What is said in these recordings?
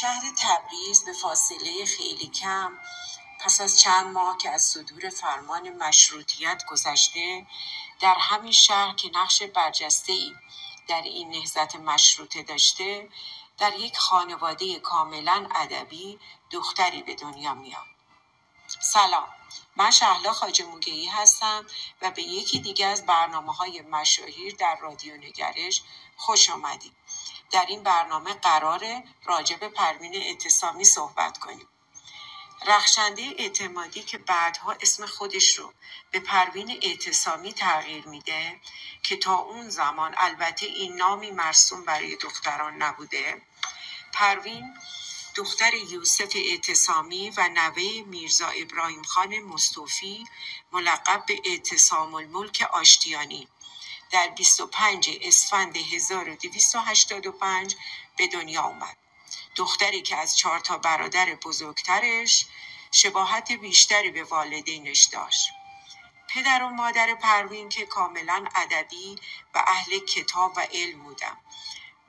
شهر تبریز به فاصله خیلی کم پس از چند ماه که از صدور فرمان مشروطیت گذشته در همین شهر که نقش برجسته ای در این نهزت مشروطه داشته در یک خانواده کاملا ادبی دختری به دنیا میاد. سلام من شهلا خاج هستم و به یکی دیگه از برنامه های مشاهیر در رادیو نگرش خوش آمدید. در این برنامه قرار راجب پروین اعتصامی صحبت کنیم. رخشنده اعتمادی که بعدها اسم خودش رو به پروین اعتصامی تغییر میده که تا اون زمان البته این نامی مرسوم برای دختران نبوده پروین دختر یوسف اعتصامی و نوه میرزا ابراهیم خان مصطفی ملقب به اعتصام الملک آشتیانی در 25 اسفند 1285 به دنیا آمد. دختری که از چهار تا برادر بزرگترش شباهت بیشتری به والدینش داشت. پدر و مادر پروین که کاملا ادبی و اهل کتاب و علم بودم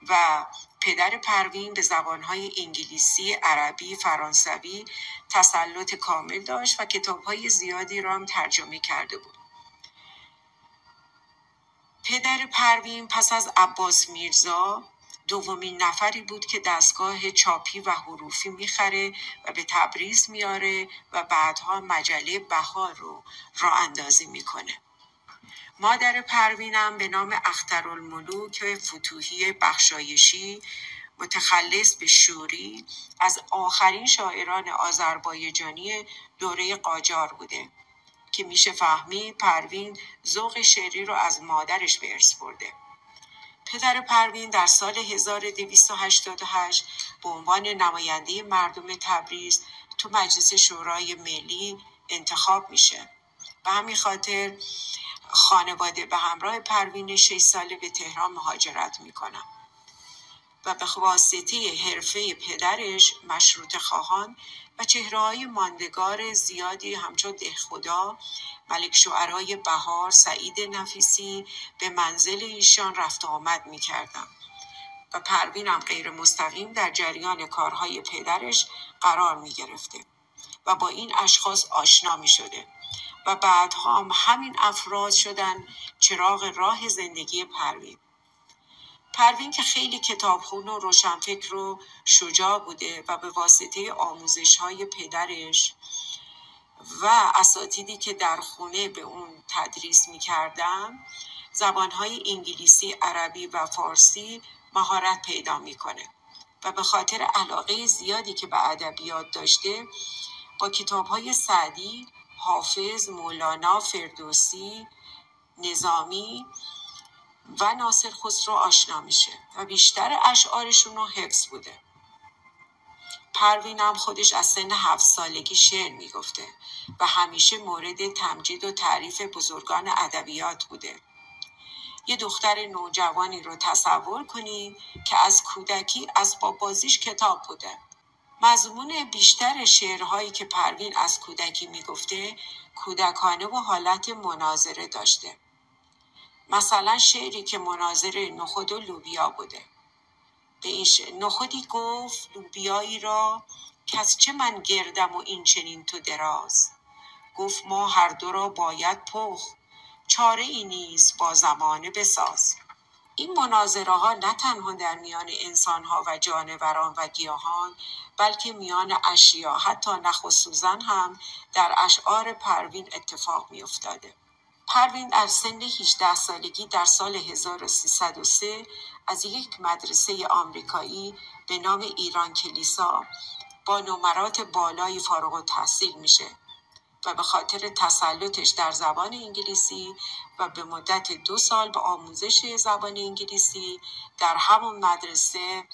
و پدر پروین به زبانهای انگلیسی، عربی، فرانسوی تسلط کامل داشت و کتابهای زیادی را هم ترجمه کرده بود. پدر پروین پس از عباس میرزا دومین نفری بود که دستگاه چاپی و حروفی می‌خره و به تبریز میاره و بعدها مجله بهار رو را اندازی می‌کنه. مادر پروینم به نام اخترالملوک فتوحی بخشایشی متخلص به شوری از آخرین شاعران آذربایجانی دوره قاجار بوده. که میشه فهمی پروین ذوق شعری رو از مادرش به ارث برده. پدر پروین در سال 1288 به عنوان نماینده مردم تبریز تو مجلس شورای ملی انتخاب میشه. به همین خاطر خانواده به همراه پروین 6 ساله به تهران مهاجرت می‌کنن و به واسطه حرفه پدرش مشروط خواهان و های ماندگار زیادی همچون دهخدا ملک شعرهای بهار سعید نفیسی به منزل ایشان رفت آمد می کردم. و پروینم غیر مستقیم در جریان کارهای پدرش قرار می گرفته و با این اشخاص آشنا می شده و بعدها هم همین افراد شدن چراغ راه زندگی پروین پروین که خیلی کتابخون و روشنفکر و شجاع بوده و به واسطه آموزش های پدرش و اساتیدی که در خونه به اون تدریس می‌کردن زبانهای انگلیسی، عربی و فارسی مهارت پیدا می‌کنه و به خاطر علاقه زیادی که به ادبیات داشته با کتابهای سعدی، حافظ، مولانا، فردوسی، نظامی و ناصر خسرو آشنا میشه و بیشتر اشعارشون رو حفظ بوده. پروینم خودش از سن هفت سالگی شعر می‌گفته و همیشه مورد تمجید و تعریف بزرگان ادبیات بوده. یه دختر نوجوانی رو تصور کنید که از کودکی از بازیش کتاب بوده. مضمون بیشتر شعرهایی که پروین از کودکی می‌گفته کودکانه و حالت مناظره داشته. مثلا شعری که مناظر نخود و لوبیا بوده. به این شعر نخودی گفت لوبیایی را که از چه من گردم و این چنین تو دراز؟ گفت ما هر دو را باید پخ چاره ای نیست با زمانه بساز. این مناظره ها نه تنها در میان انسان ها و جانوران و گیاهان بلکه میان اشیا حتی نخ و سوزن هم در اشعار پروین اتفاق می افتاده. پروین در سن 18 سالگی در سال 1303 از یک مدرسه آمریکایی به نام ایران کلیسا با نمرات بالای فارغ و تحصیل میشه و به خاطر تسلطش در زبان انگلیسی و به مدت دو سال به آموزش زبان انگلیسی در همون مدرسه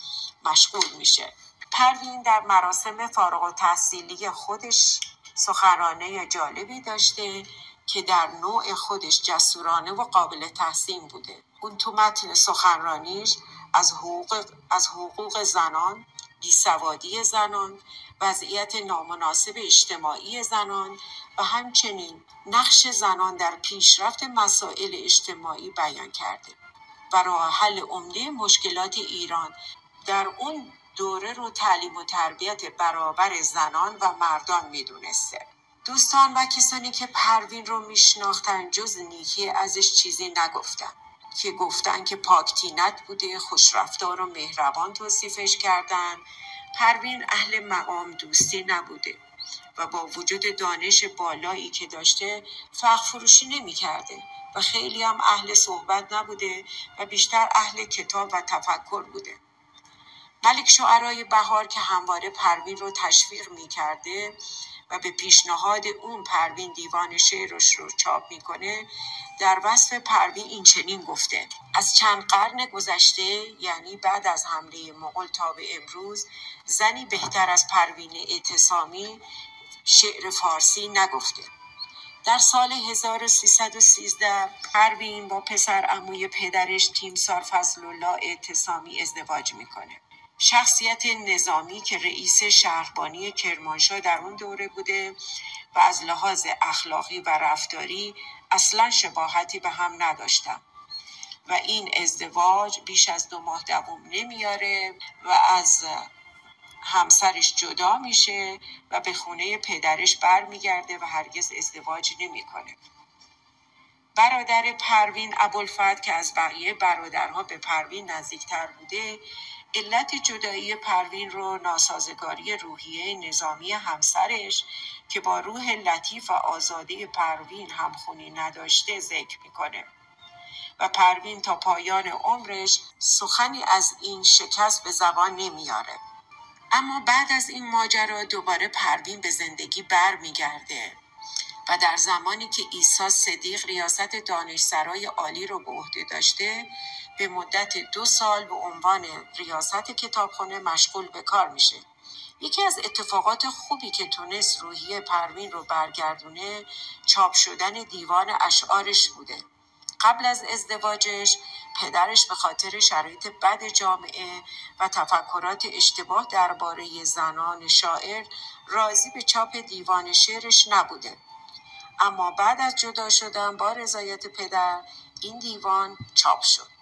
مشغول میشه. پروین در مراسم فارغ و تحصیلی خودش سخنرانه جالبی داشته که در نوع خودش جسورانه و قابل تحسین بوده. اون تو متن سخنرانیش از حقوق, از حقوق زنان بیسوادی زنان وضعیت نامناسب اجتماعی زنان و همچنین نقش زنان در پیشرفت مسائل اجتماعی بیان کرده. و راه حل عمده مشکلات ایران در اون دوره رو تعلیم و تربیت برابر زنان و مردان می‌دونسته. دوستان و کسانی که پروین رو میشناختن جز نیکی ازش چیزی نگفتن. که گفتن که پاک‌طینت بوده خوشرفتار و مهربان توصیفش کردن. پروین اهل مقام دوستی نبوده و با وجود دانش بالایی که داشته فخ فروشی نمی کرده و خیلی هم اهل صحبت نبوده و بیشتر اهل کتاب و تفکر بوده. ملک شعرای بهار که همواره پروین رو تشویق می کرده و به پیشنهاد اون پروین دیوان شعرش رو چاپ می‌کنه در وصف پروین این چنین گفته. از چند قرن گذشته یعنی بعد از حمله مغول تا به امروز زنی بهتر از پروین اعتصامی شعر فارسی نگفته. در سال 1313 پروین با پسر اموی پدرش تیمسار فضل الله اعتصامی ازدواج می‌کنه. شخصیت نظامی که رئیس شهربانی کرمانشاه در اون دوره بوده و از لحاظ اخلاقی و رفتاری اصلا شباهتی به هم نداشتن و این ازدواج بیش از دو ماه دوام نمیاره و از همسرش جدا میشه و به خونه پدرش برمیگرده و هرگز ازدواج نمی‌کنه. برادر پروین ابوالفضل که از بقیه برادرها به پروین نزدیکتر بوده علت جدایی پروین رو ناسازگاری روحیه نظامی همسرش که با روح لطیف و آزاده پروین همخونی نداشته ذکر می‌کنه. و پروین تا پایان عمرش سخنی از این شکست به زبان نمیاره. اما بعد از این ماجرا دوباره پروین به زندگی برمیگرده و در زمانی که عیسی صدیق ریاست دانشسرای عالی رو به عهده داشته به مدت دو سال به عنوان ریاست کتابخانه مشغول به کار میشه. یکی از اتفاقات خوبی که تونست روحی پروین رو برگردونه چاپ شدن دیوان اشعارش بوده. قبل از ازدواجش پدرش به خاطر شرایط بد جامعه و تفکرات اشتباه درباره زنان شاعر راضی به چاپ دیوان شعرش نبوده. اما بعد از جدا شدن با رضایت پدر این دیوان چاپ شد.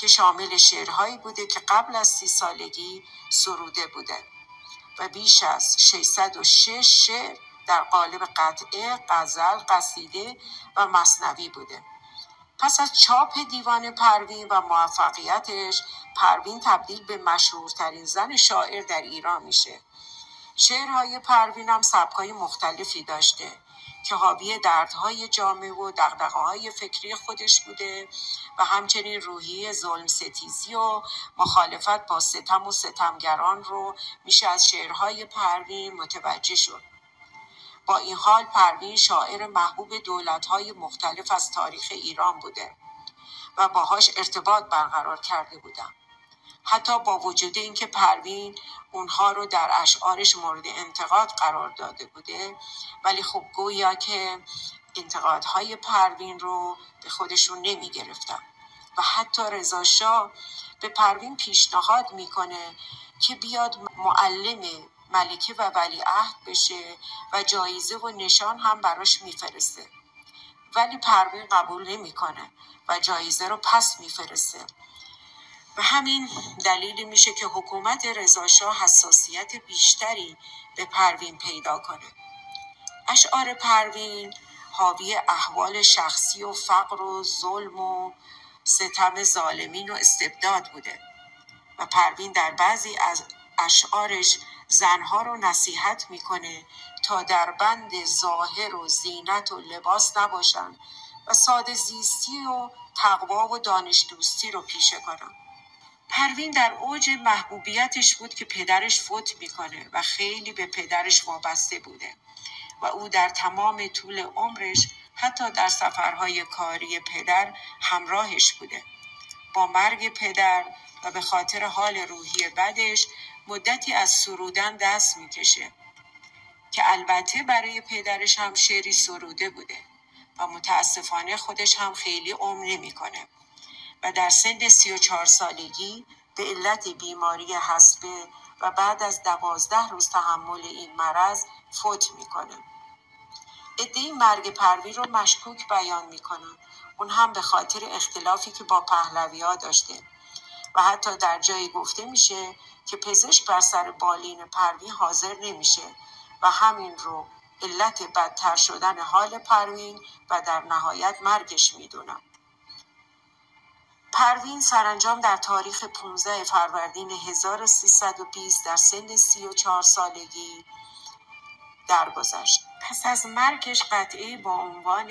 که شامل شعرهایی بوده که قبل از سی سالگی سروده بوده و بیش از 606 شعر در قالب قطعه، غزل، قصیده و مصنوی بوده. پس از چاپ دیوان پروین و موفقیتش پروین تبدیل به مشهورترین زن شاعر در ایران میشه. شعرهای پروین هم سبکای مختلفی داشته. که حاوی دردهای جامعه و های فکری خودش بوده و همچنین روحی ظلم ستیزی و مخالفت با ستم و ستمگران رو میشه از شعرهای پروین متوجه شد. با این حال پروین شاعر محبوب دولتهای مختلف از تاریخ ایران بوده و باهاش ارتباط برقرار کرده بودم. حتی با وجود اینکه پروین اونها رو در اشعارش مورد انتقاد قرار داده بوده ولی خب گویا که انتقادهای پروین رو به خودشون نمی گرفتن و حتی رضا به پروین پیشنهاد می‌کنه که بیاد معلم ملکه و ولیعهد بشه و جایزه و نشان هم براش میفرسته. ولی پروین قبول نمی‌کنه و جایزه رو پس میفرسته. و همین دلیلی میشه که حکومت رضاشاه حساسیت بیشتری به پروین پیدا کنه. اشعار پروین حاوی احوال شخصی و فقر و ظلم و ستم ظالمین و استبداد بوده. و پروین در بعضی از اشعارش زنها رو نصیحت می‌کنه تا در بند ظاهر و زینت و لباس نباشن و ساده زیستی و تقوا و دانش دوستی رو پیشه کنن. پروین در اوج محبوبیتش بود که پدرش فوت می‌کنه و خیلی به پدرش وابسته بوده و او در تمام طول عمرش حتی در سفرهای کاری پدر همراهش بوده. با مرگ پدر و به خاطر حال روحی بدش مدتی از سرودن دست می‌کشه که البته برای پدرش هم شعری سروده بوده و متاسفانه خودش هم خیلی عمر نمی‌کنه. در سن سی و چهار سالگی به علت بیماری حسبه و بعد از دوازده روز تحمل این مرض فوت می‌کنه. ادهی مرگ پروی رو مشکوک بیان می‌کنن اون هم به خاطر اختلافی که با پهلوی ها داشته. و حتی در جایی گفته میشه که پزشک بر سر بالین پروین حاضر نمیشه و همین رو علت بدتر شدن حال پروین و در نهایت مرگش می‌دونم پروین سرانجام در تاریخ 15 فروردین 1320 در سن 34 سالگی درگذشت. پس از مرگش قطعه با عنوان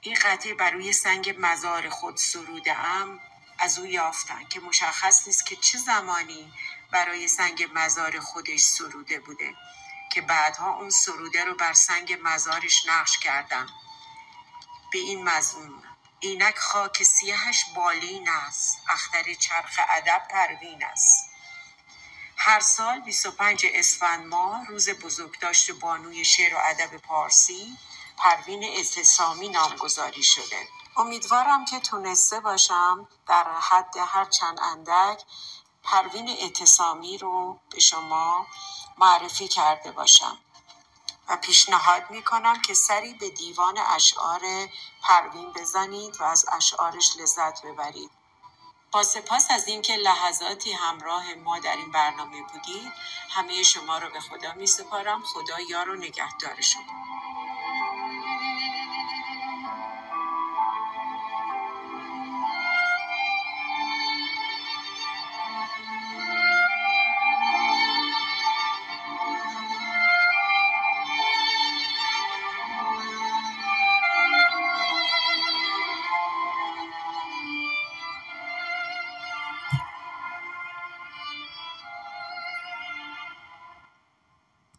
این قطعه بر روی سنگ مزار خود سروده ام از او یافتن که مشخص نیست که چه زمانی برای سنگ مزار خودش سروده بوده که بعدها اون سروده رو بر سنگ مزارش نقش کردم به این مضمون اینکه خاک سیهش بالین است. اختر چرخ ادب پروین است. هر سال 25 اسفند ماه روز بزرگداشت بانوی شعر و ادب پارسی پروین اعتصامی نامگذاری شده. امیدوارم که تونسته باشم در حد هر چند اندک پروین اعتصامی رو به شما معرفی کرده باشم. و پیشنهاد می کنم که سری به دیوان اشعار پروین بزنید و از اشعارش لذت ببرید. با سپاس از اینکه لحظاتی همراه ما در این برنامه بودید همه شما رو به خدا می سپارم خدا یار و نگهدار شما.